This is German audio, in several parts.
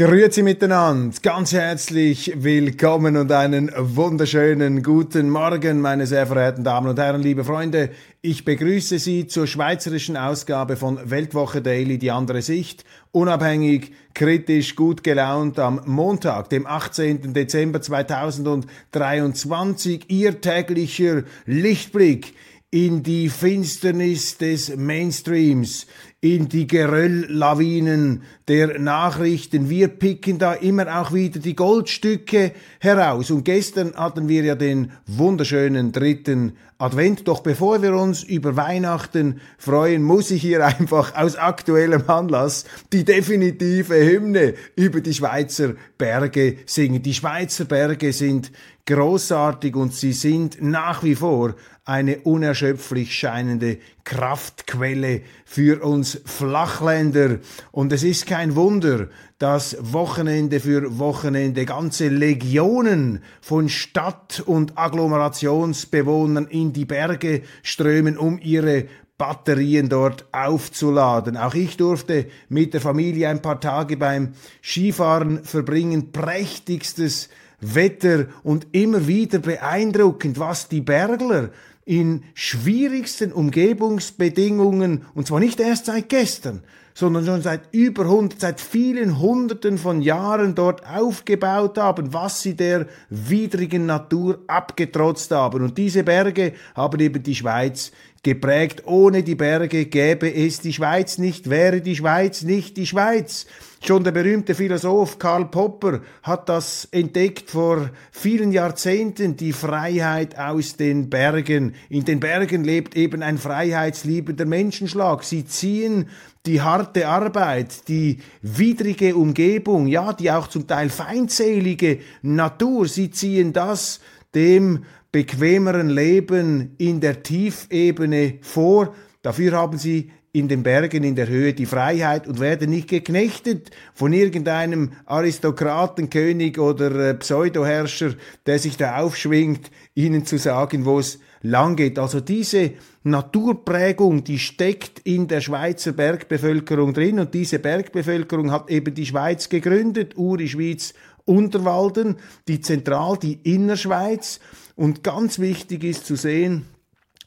Grüezi miteinander, ganz herzlich willkommen und einen wunderschönen guten Morgen, meine sehr verehrten Damen und Herren, liebe Freunde. Ich begrüße Sie zur schweizerischen Ausgabe von Weltwoche Daily, die andere Sicht, unabhängig, kritisch, gut gelaunt am Montag, dem 18. Dezember 2023, Ihr täglicher Lichtblick in die Finsternis des Mainstreams, in die Gerölllawinen der Nachrichten. Wir picken da immer auch wieder die Goldstücke heraus. Und gestern hatten wir ja den wunderschönen dritten Advent. Doch bevor wir uns über Weihnachten freuen, muss ich hier einfach aus aktuellem Anlass die definitive Hymne über die Schweizer Berge singen. Die Schweizer Berge sind großartig und sie sind nach wie vor eine unerschöpflich scheinende Kraftquelle für uns Flachländer. Und es ist kein Wunder, dass Wochenende für Wochenende ganze Legionen von Stadt- und Agglomerationsbewohnern in die Berge strömen, um ihre Batterien dort aufzuladen. Auch ich durfte mit der Familie ein paar Tage beim Skifahren verbringen. Prächtigstes Wetter und immer wieder beeindruckend, was die Bergler in schwierigsten Umgebungsbedingungen, und zwar nicht erst seit gestern, sondern schon seit über hundert, seit vielen Hunderten von Jahren dort aufgebaut haben, was sie der widrigen Natur abgetrotzt haben. Und diese Berge haben eben die Schweiz geprägt. Ohne die Berge gäbe es die Schweiz nicht, wäre die Schweiz nicht die Schweiz. Schon der berühmte Philosoph Karl Popper hat das entdeckt vor vielen Jahrzehnten, die Freiheit aus den Bergen. In den Bergen lebt eben ein freiheitsliebender Menschenschlag. Sie ziehen die harte Arbeit, die widrige Umgebung, ja, die auch zum Teil feindselige Natur, sie ziehen das dem bequemeren Leben in der Tiefebene vor. Dafür haben sie in den Bergen in der Höhe die Freiheit und werden nicht geknechtet von irgendeinem Aristokratenkönig oder äh, Pseudoherrscher, der sich da aufschwingt, ihnen zu sagen, wo es lang geht. Also diese Naturprägung, die steckt in der Schweizer Bergbevölkerung drin und diese Bergbevölkerung hat eben die Schweiz gegründet, Uri Schweiz Unterwalden, die Zentral, die Innerschweiz und ganz wichtig ist zu sehen,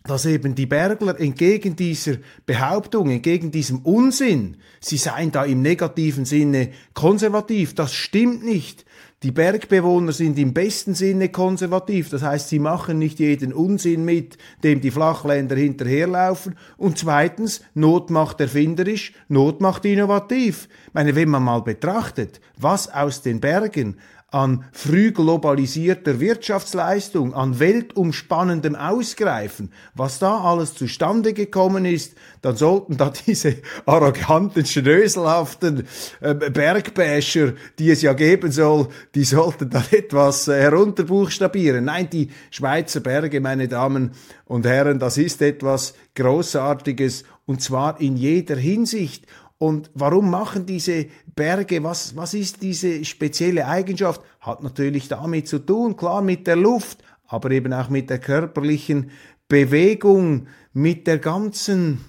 dass eben die Bergler entgegen dieser Behauptung, entgegen diesem Unsinn, sie seien da im negativen Sinne konservativ, das stimmt nicht. Die Bergbewohner sind im besten Sinne konservativ, das heißt, sie machen nicht jeden Unsinn mit, dem die Flachländer hinterherlaufen. Und zweitens, Not macht erfinderisch, Not macht innovativ. Ich meine, wenn man mal betrachtet, was aus den Bergen an früh globalisierter Wirtschaftsleistung, an weltumspannendem Ausgreifen, was da alles zustande gekommen ist, dann sollten da diese arroganten, schnöselhaften äh, Bergbäscher, die es ja geben soll, die sollten da etwas äh, herunterbuchstabieren. Nein, die Schweizer Berge, meine Damen und Herren, das ist etwas Großartiges und zwar in jeder Hinsicht. Und warum machen diese Berge, was, was ist diese spezielle Eigenschaft? Hat natürlich damit zu tun, klar mit der Luft, aber eben auch mit der körperlichen Bewegung, mit der ganzen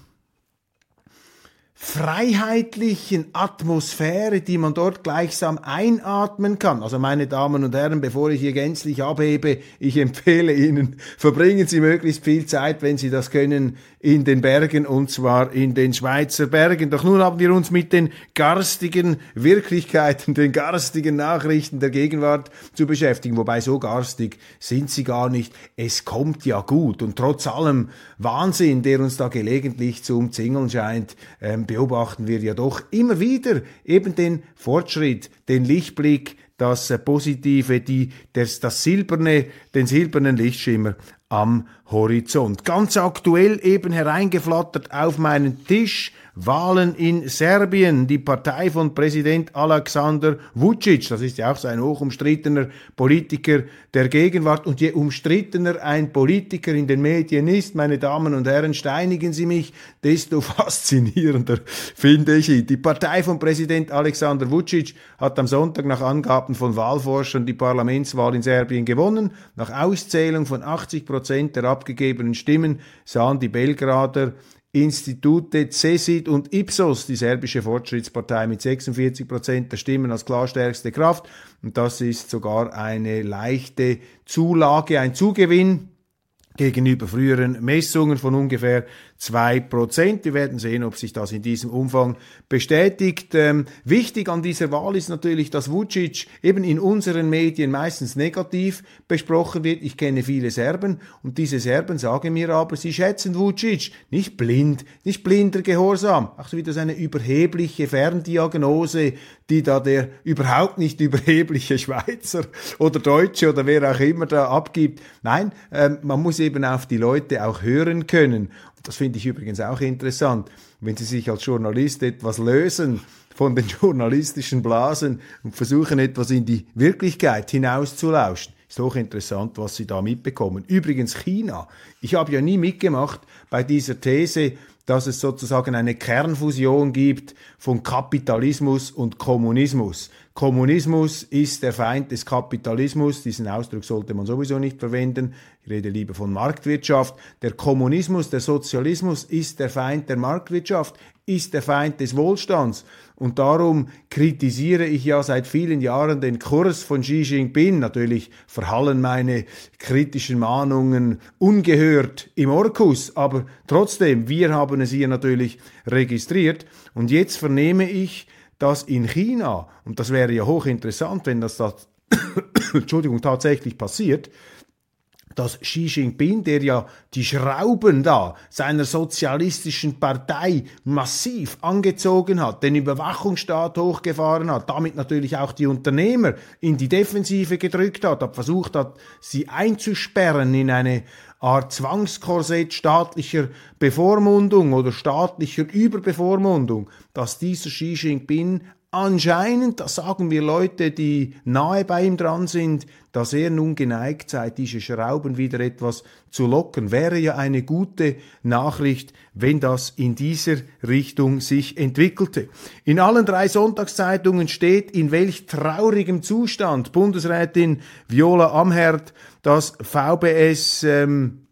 freiheitlichen Atmosphäre, die man dort gleichsam einatmen kann. Also meine Damen und Herren, bevor ich hier gänzlich abhebe, ich empfehle Ihnen, verbringen Sie möglichst viel Zeit, wenn Sie das können, in den Bergen und zwar in den Schweizer Bergen. Doch nun haben wir uns mit den garstigen Wirklichkeiten, den garstigen Nachrichten der Gegenwart zu beschäftigen. Wobei so garstig sind sie gar nicht. Es kommt ja gut und trotz allem Wahnsinn, der uns da gelegentlich zu umzingeln scheint, ähm, beobachten wir ja doch immer wieder eben den Fortschritt, den Lichtblick, das äh, Positive, die, das, das silberne, den silbernen Lichtschimmer am Horizont. Ganz aktuell eben hereingeflattert auf meinen Tisch Wahlen in Serbien, die Partei von Präsident Alexander Vucic, das ist ja auch so ein hochumstrittener Politiker der Gegenwart und je umstrittener ein Politiker in den Medien ist, meine Damen und Herren, steinigen Sie mich, desto faszinierender finde ich ihn. Die Partei von Präsident Alexander Vucic hat am Sonntag nach Angaben von Wahlforschern die Parlamentswahl in Serbien gewonnen. Nach Auszählung von 80 Prozent der abgegebenen Stimmen sahen die Belgrader Institute CESID und Ipsos, die serbische Fortschrittspartei mit 46 Prozent der Stimmen als klar stärkste Kraft. Und das ist sogar eine leichte Zulage, ein Zugewinn gegenüber früheren Messungen von ungefähr zwei Prozent. Wir werden sehen, ob sich das in diesem Umfang bestätigt. Ähm, wichtig an dieser Wahl ist natürlich, dass Vucic eben in unseren Medien meistens negativ besprochen wird. Ich kenne viele Serben und diese Serben sagen mir aber, sie schätzen Vucic nicht blind, nicht blinder Gehorsam. Ach so wieder so eine überhebliche Ferndiagnose, die da der überhaupt nicht überhebliche Schweizer oder Deutsche oder wer auch immer da abgibt. Nein, ähm, man muss eben auf die Leute auch hören können. Das finde ich übrigens auch interessant, wenn Sie sich als Journalist etwas lösen von den journalistischen Blasen und versuchen etwas in die Wirklichkeit hinauszulauschen. Ist hochinteressant, was Sie da mitbekommen. Übrigens China. Ich habe ja nie mitgemacht bei dieser These, dass es sozusagen eine Kernfusion gibt von Kapitalismus und Kommunismus. Kommunismus ist der Feind des Kapitalismus. Diesen Ausdruck sollte man sowieso nicht verwenden. Ich rede lieber von Marktwirtschaft. Der Kommunismus, der Sozialismus ist der Feind der Marktwirtschaft, ist der Feind des Wohlstands. Und darum kritisiere ich ja seit vielen Jahren den Kurs von Xi Jinping. Natürlich verhallen meine kritischen Mahnungen ungehört im Orkus, aber trotzdem, wir haben es hier natürlich registriert. Und jetzt vernehme ich, dass in China, und das wäre ja hochinteressant, wenn das, das Entschuldigung, tatsächlich passiert, dass Xi Jinping, der ja die Schrauben da seiner sozialistischen Partei massiv angezogen hat, den Überwachungsstaat hochgefahren hat, damit natürlich auch die Unternehmer in die Defensive gedrückt hat, hat versucht hat, sie einzusperren in eine Art Zwangskorsett staatlicher Bevormundung oder staatlicher Überbevormundung, dass dieser Xi Jinping anscheinend, das sagen wir Leute, die nahe bei ihm dran sind, dass er nun geneigt sei, diese Schrauben wieder etwas zu locken. Wäre ja eine gute Nachricht, wenn das in dieser Richtung sich entwickelte. In allen drei Sonntagszeitungen steht, in welch traurigem Zustand Bundesrätin Viola Amherd das VBS ähm,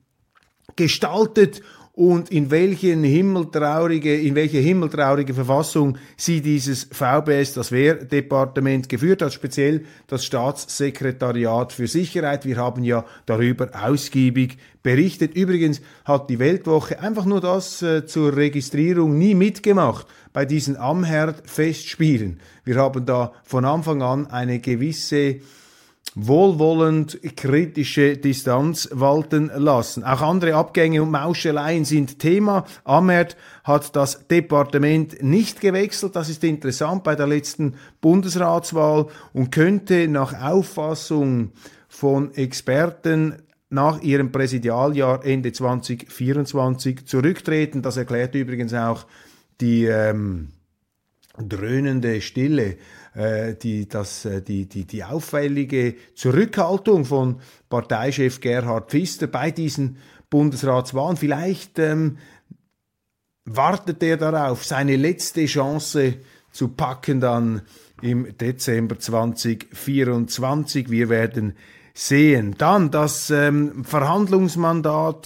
gestaltet und in welchen himmeltraurige, in welche himmeltraurige Verfassung sie dieses VBS, das Wehrdepartement, geführt hat, speziell das Staatssekretariat für Sicherheit. Wir haben ja darüber ausgiebig berichtet. Übrigens hat die Weltwoche einfach nur das äh, zur Registrierung nie mitgemacht bei diesen Amherd-Festspielen. Wir haben da von Anfang an eine gewisse wohlwollend kritische Distanz walten lassen. Auch andere Abgänge und Mauscheleien sind Thema. Amert hat das Departement nicht gewechselt. Das ist interessant bei der letzten Bundesratswahl und könnte nach Auffassung von Experten nach ihrem Präsidialjahr Ende 2024 zurücktreten. Das erklärt übrigens auch die ähm, dröhnende Stille äh, die, das, äh, die, die, die auffällige Zurückhaltung von Parteichef Gerhard Pfister bei diesen Bundesratswahlen. Vielleicht ähm, wartet er darauf, seine letzte Chance zu packen dann im Dezember 2024. Wir werden sehen. Dann das ähm, Verhandlungsmandat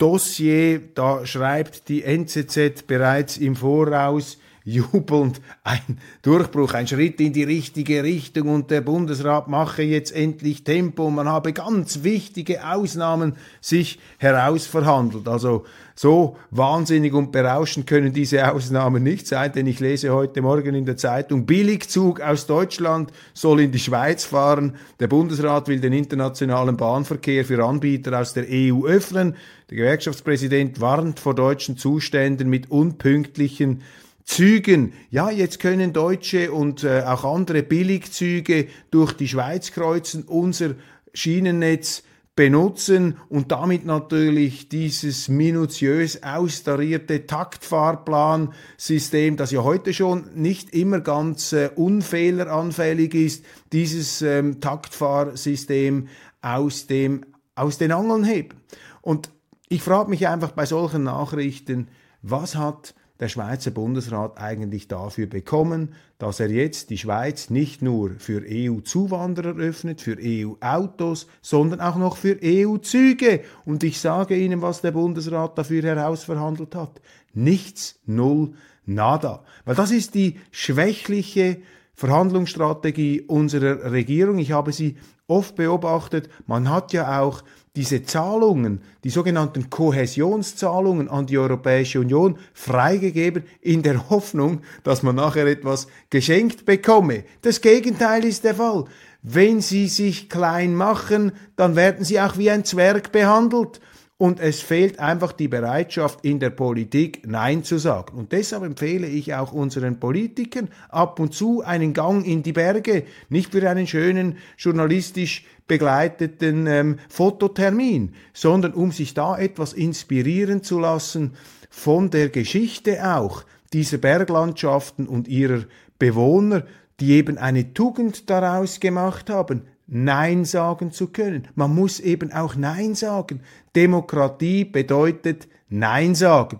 EU-Dossier, da schreibt die NZZ bereits im Voraus, jubelnd ein Durchbruch, ein Schritt in die richtige Richtung und der Bundesrat mache jetzt endlich Tempo. Man habe ganz wichtige Ausnahmen sich herausverhandelt. Also so wahnsinnig und berauschend können diese Ausnahmen nicht sein, denn ich lese heute Morgen in der Zeitung, Billigzug aus Deutschland soll in die Schweiz fahren. Der Bundesrat will den internationalen Bahnverkehr für Anbieter aus der EU öffnen. Der Gewerkschaftspräsident warnt vor deutschen Zuständen mit unpünktlichen Zügen. Ja, jetzt können deutsche und äh, auch andere Billigzüge durch die Schweiz kreuzen, unser Schienennetz benutzen und damit natürlich dieses minutiös austarierte Taktfahrplansystem, das ja heute schon nicht immer ganz äh, unfehleranfällig ist, dieses ähm, Taktfahrsystem aus dem aus den Angeln heben. Und ich frage mich einfach bei solchen Nachrichten, was hat der Schweizer Bundesrat eigentlich dafür bekommen, dass er jetzt die Schweiz nicht nur für EU-Zuwanderer öffnet, für EU-Autos, sondern auch noch für EU-Züge. Und ich sage Ihnen, was der Bundesrat dafür herausverhandelt hat. Nichts, null, nada. Weil das ist die schwächliche Verhandlungsstrategie unserer Regierung. Ich habe sie oft beobachtet. Man hat ja auch diese Zahlungen, die sogenannten Kohäsionszahlungen an die Europäische Union freigegeben in der Hoffnung, dass man nachher etwas geschenkt bekomme. Das Gegenteil ist der Fall. Wenn sie sich klein machen, dann werden sie auch wie ein Zwerg behandelt und es fehlt einfach die Bereitschaft in der Politik Nein zu sagen. Und deshalb empfehle ich auch unseren Politikern ab und zu einen Gang in die Berge, nicht für einen schönen journalistisch begleiteten ähm, Fototermin, sondern um sich da etwas inspirieren zu lassen von der Geschichte auch dieser Berglandschaften und ihrer Bewohner, die eben eine Tugend daraus gemacht haben, Nein sagen zu können. Man muss eben auch Nein sagen. Demokratie bedeutet Nein sagen.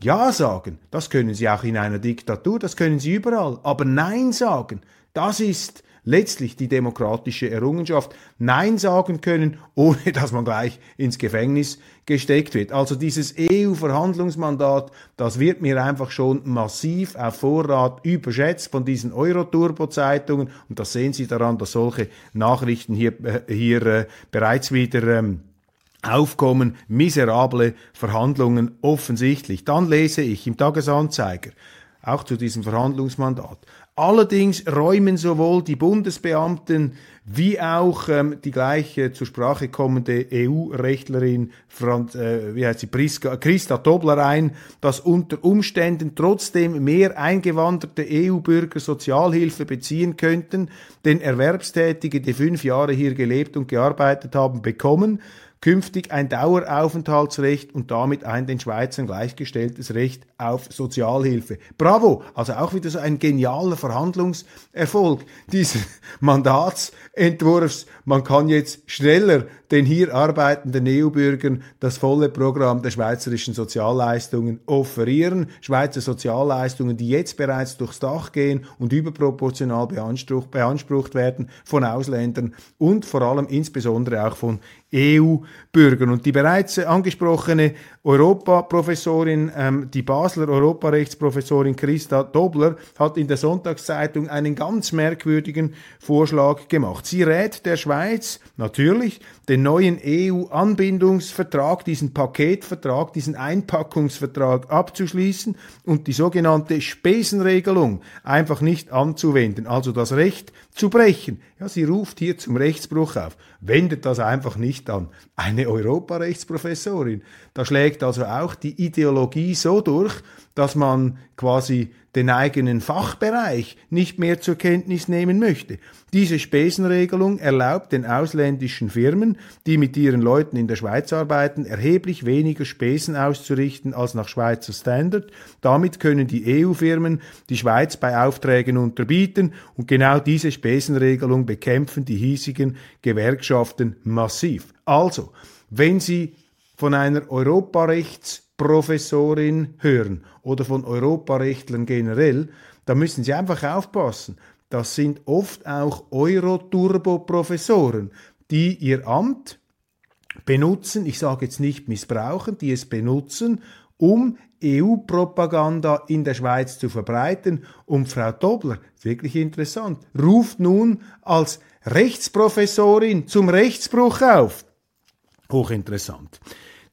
Ja sagen, das können Sie auch in einer Diktatur, das können Sie überall. Aber Nein sagen, das ist letztlich die demokratische Errungenschaft, Nein sagen können, ohne dass man gleich ins Gefängnis gesteckt wird. Also dieses EU-Verhandlungsmandat, das wird mir einfach schon massiv auf Vorrat überschätzt von diesen Euro-Turbo-Zeitungen und das sehen Sie daran, dass solche Nachrichten hier, äh, hier äh, bereits wieder ähm, aufkommen, miserable Verhandlungen offensichtlich. Dann lese ich im Tagesanzeiger, auch zu diesem Verhandlungsmandat. Allerdings räumen sowohl die Bundesbeamten wie auch ähm, die gleiche zur Sprache kommende EU-Rechtlerin äh, wie heißt sie, Priska, Christa Dobler ein, dass unter Umständen trotzdem mehr eingewanderte EU-Bürger Sozialhilfe beziehen könnten, denn Erwerbstätige, die fünf Jahre hier gelebt und gearbeitet haben, bekommen künftig ein Daueraufenthaltsrecht und damit ein den Schweizern gleichgestelltes Recht auf Sozialhilfe. Bravo! Also auch wieder so ein genialer Verhandlungserfolg dieses Mandatsentwurfs. Man kann jetzt schneller den hier arbeitenden EU-Bürgern das volle Programm der schweizerischen Sozialleistungen offerieren. Schweizer Sozialleistungen, die jetzt bereits durchs Dach gehen und überproportional beansprucht, beansprucht werden von Ausländern und vor allem insbesondere auch von EU-Bürgern. Und die bereits angesprochene Europaprofessorin, ähm, die Basler Europarechtsprofessorin Christa Dobler, hat in der Sonntagszeitung einen ganz merkwürdigen Vorschlag gemacht. Sie rät der Schweiz natürlich, den neuen EU-Anbindungsvertrag, diesen Paketvertrag, diesen Einpackungsvertrag abzuschließen und die sogenannte Spesenregelung einfach nicht anzuwenden, also das Recht zu brechen. Ja, sie ruft hier zum Rechtsbruch auf. Wendet das einfach nicht an. Eine Europarechtsprofessorin. Da schlägt also auch die Ideologie so durch, dass man quasi den eigenen Fachbereich nicht mehr zur Kenntnis nehmen möchte. Diese Spesenregelung erlaubt den ausländischen Firmen die mit ihren Leuten in der Schweiz arbeiten, erheblich weniger Spesen auszurichten als nach Schweizer Standard. Damit können die EU-Firmen die Schweiz bei Aufträgen unterbieten und genau diese Spesenregelung bekämpfen die hiesigen Gewerkschaften massiv. Also, wenn Sie von einer Europarechtsprofessorin hören oder von Europarechtlern generell, da müssen Sie einfach aufpassen. Das sind oft auch Euro-Turbo-Professoren, die ihr Amt benutzen, ich sage jetzt nicht missbrauchen, die es benutzen, um EU-Propaganda in der Schweiz zu verbreiten. Und Frau Dobler, wirklich interessant, ruft nun als Rechtsprofessorin zum Rechtsbruch auf. Hochinteressant.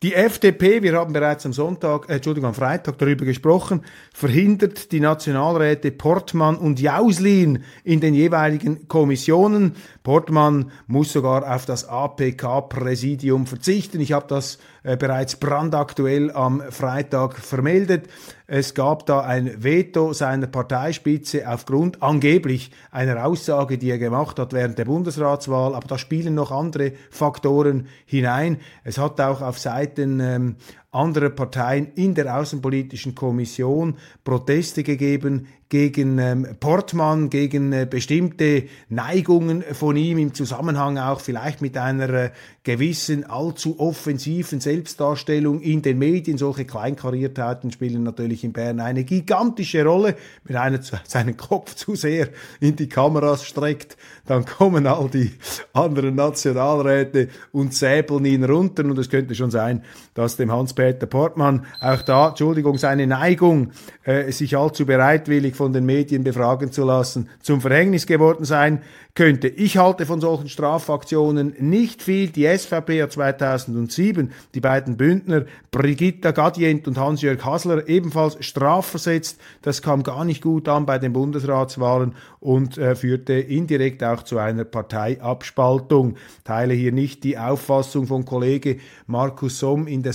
Die FDP, wir haben bereits am Sonntag, äh, Entschuldigung, am Freitag darüber gesprochen, verhindert die Nationalräte Portmann und Jauslin in den jeweiligen Kommissionen. Portmann muss sogar auf das APK-Präsidium verzichten. Ich habe das äh, bereits brandaktuell am Freitag vermeldet. Es gab da ein Veto seiner Parteispitze aufgrund angeblich einer Aussage, die er gemacht hat während der Bundesratswahl, aber da spielen noch andere Faktoren hinein. Es hat auch auf Seiten ähm, anderer Parteien in der Außenpolitischen Kommission Proteste gegeben gegen ähm, Portmann, gegen äh, bestimmte Neigungen von ihm im Zusammenhang auch vielleicht mit einer äh, gewissen allzu offensiven Selbstdarstellung in den Medien. Solche Kleinkariertheiten spielen natürlich in Bern eine gigantische Rolle. Wenn einer seinen Kopf zu sehr in die Kameras streckt, dann kommen all die anderen Nationalräte und säbeln ihn runter. Und es könnte schon sein, dass dem Hans-Peter Portmann auch da, Entschuldigung, seine Neigung, äh, sich allzu bereitwillig von den Medien befragen zu lassen, zum Verhängnis geworden sein könnte. Ich halte von solchen Strafaktionen nicht viel. Die SVP hat 2007 die beiden Bündner Brigitta Gadient und Hans-Jörg Hasler ebenfalls strafversetzt. Das kam gar nicht gut an bei den Bundesratswahlen und äh, führte indirekt auch zu einer Parteiabspaltung. Teile hier nicht die Auffassung von Kollege Markus Somm in der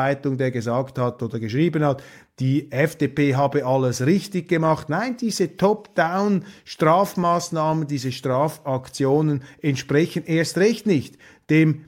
Sonntagszeitung, der gesagt hat oder geschrieben hat, die FDP habe alles richtig gemacht. Nein, diese Top-Down-Strafmaßnahmen, diese Strafaktionen entsprechen erst recht nicht dem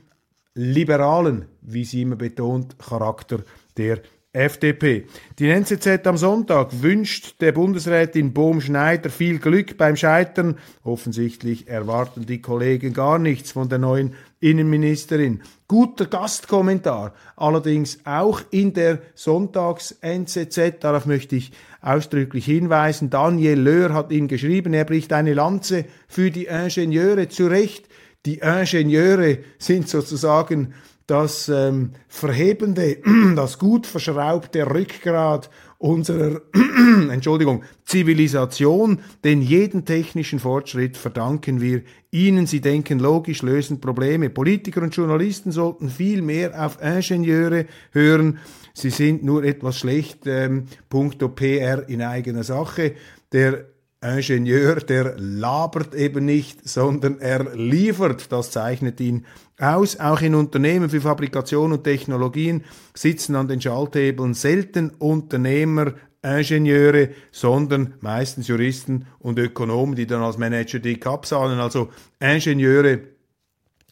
liberalen, wie sie immer betont, Charakter der FDP. Die NZZ am Sonntag wünscht der Bundesrätin Bohm-Schneider viel Glück beim Scheitern. Offensichtlich erwarten die Kollegen gar nichts von der neuen Innenministerin. Guter Gastkommentar, allerdings auch in der Sonntags-NZZ, darauf möchte ich ausdrücklich hinweisen. Daniel Löhr hat ihn geschrieben, er bricht eine Lanze für die Ingenieure zurecht. Die Ingenieure sind sozusagen das ähm, verhebende, das gut verschraubte Rückgrat unserer, Entschuldigung, Zivilisation, denn jeden technischen Fortschritt verdanken wir ihnen. Sie denken logisch, lösen Probleme. Politiker und Journalisten sollten viel mehr auf Ingenieure hören. Sie sind nur etwas schlecht, ähm, puncto PR in eigener Sache. Der Ingenieur, der labert eben nicht, sondern er liefert. Das zeichnet ihn aus. Auch in Unternehmen für Fabrikation und Technologien sitzen an den Schalthebeln selten Unternehmer, Ingenieure, sondern meistens Juristen und Ökonomen, die dann als Manager dick absahnen. Also Ingenieure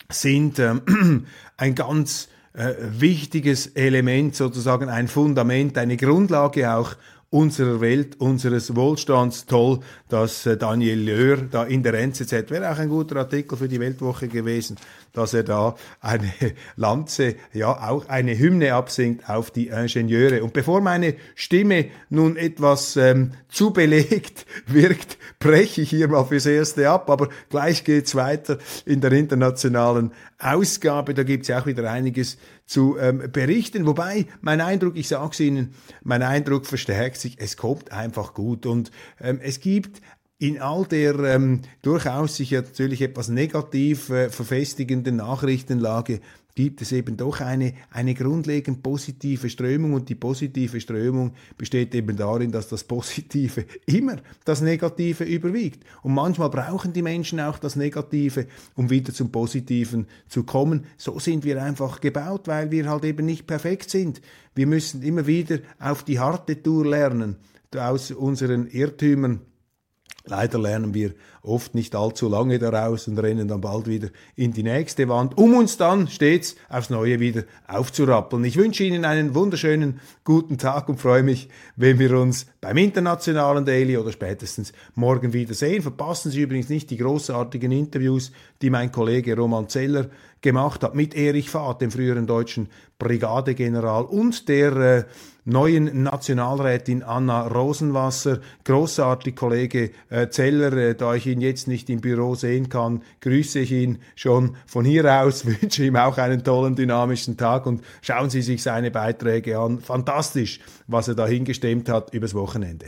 sind ähm, ein ganz äh, wichtiges Element, sozusagen ein Fundament, eine Grundlage auch unserer Welt, unseres Wohlstands. Toll, dass äh, Daniel Löhr da in der NZZ, wäre auch ein guter Artikel für die Weltwoche gewesen, dass er da eine Lanze, ja auch eine Hymne absingt auf die Ingenieure. Und bevor meine Stimme nun etwas ähm, zu belegt wirkt, breche ich hier mal fürs Erste ab, aber gleich geht's weiter in der internationalen Ausgabe. Da gibt's ja auch wieder einiges zu ähm, berichten. Wobei mein Eindruck, ich sage es Ihnen, mein Eindruck verstärkt sich, es kommt einfach gut und ähm, es gibt in all der ähm, durchaus sich natürlich etwas negativ äh, verfestigenden Nachrichtenlage gibt es eben doch eine, eine grundlegend positive Strömung und die positive Strömung besteht eben darin, dass das Positive immer das Negative überwiegt. Und manchmal brauchen die Menschen auch das Negative, um wieder zum Positiven zu kommen. So sind wir einfach gebaut, weil wir halt eben nicht perfekt sind. Wir müssen immer wieder auf die harte Tour lernen, aus unseren Irrtümern Leider lernen wir oft nicht allzu lange daraus und rennen dann bald wieder in die nächste Wand, um uns dann stets aufs Neue wieder aufzurappeln. Ich wünsche Ihnen einen wunderschönen guten Tag und freue mich, wenn wir uns beim internationalen Daily oder spätestens morgen wiedersehen. Verpassen Sie übrigens nicht die großartigen Interviews, die mein Kollege Roman Zeller gemacht hat mit Erich Fahd, dem früheren deutschen Brigadegeneral und der äh, neuen Nationalrätin Anna Rosenwasser. Großartig, Kollege äh, Zeller, äh, da ich ihn jetzt nicht im Büro sehen kann, grüße ich ihn schon von hier aus, wünsche ihm auch einen tollen, dynamischen Tag und schauen Sie sich seine Beiträge an. Fantastisch, was er da hingestemmt hat übers Wochenende.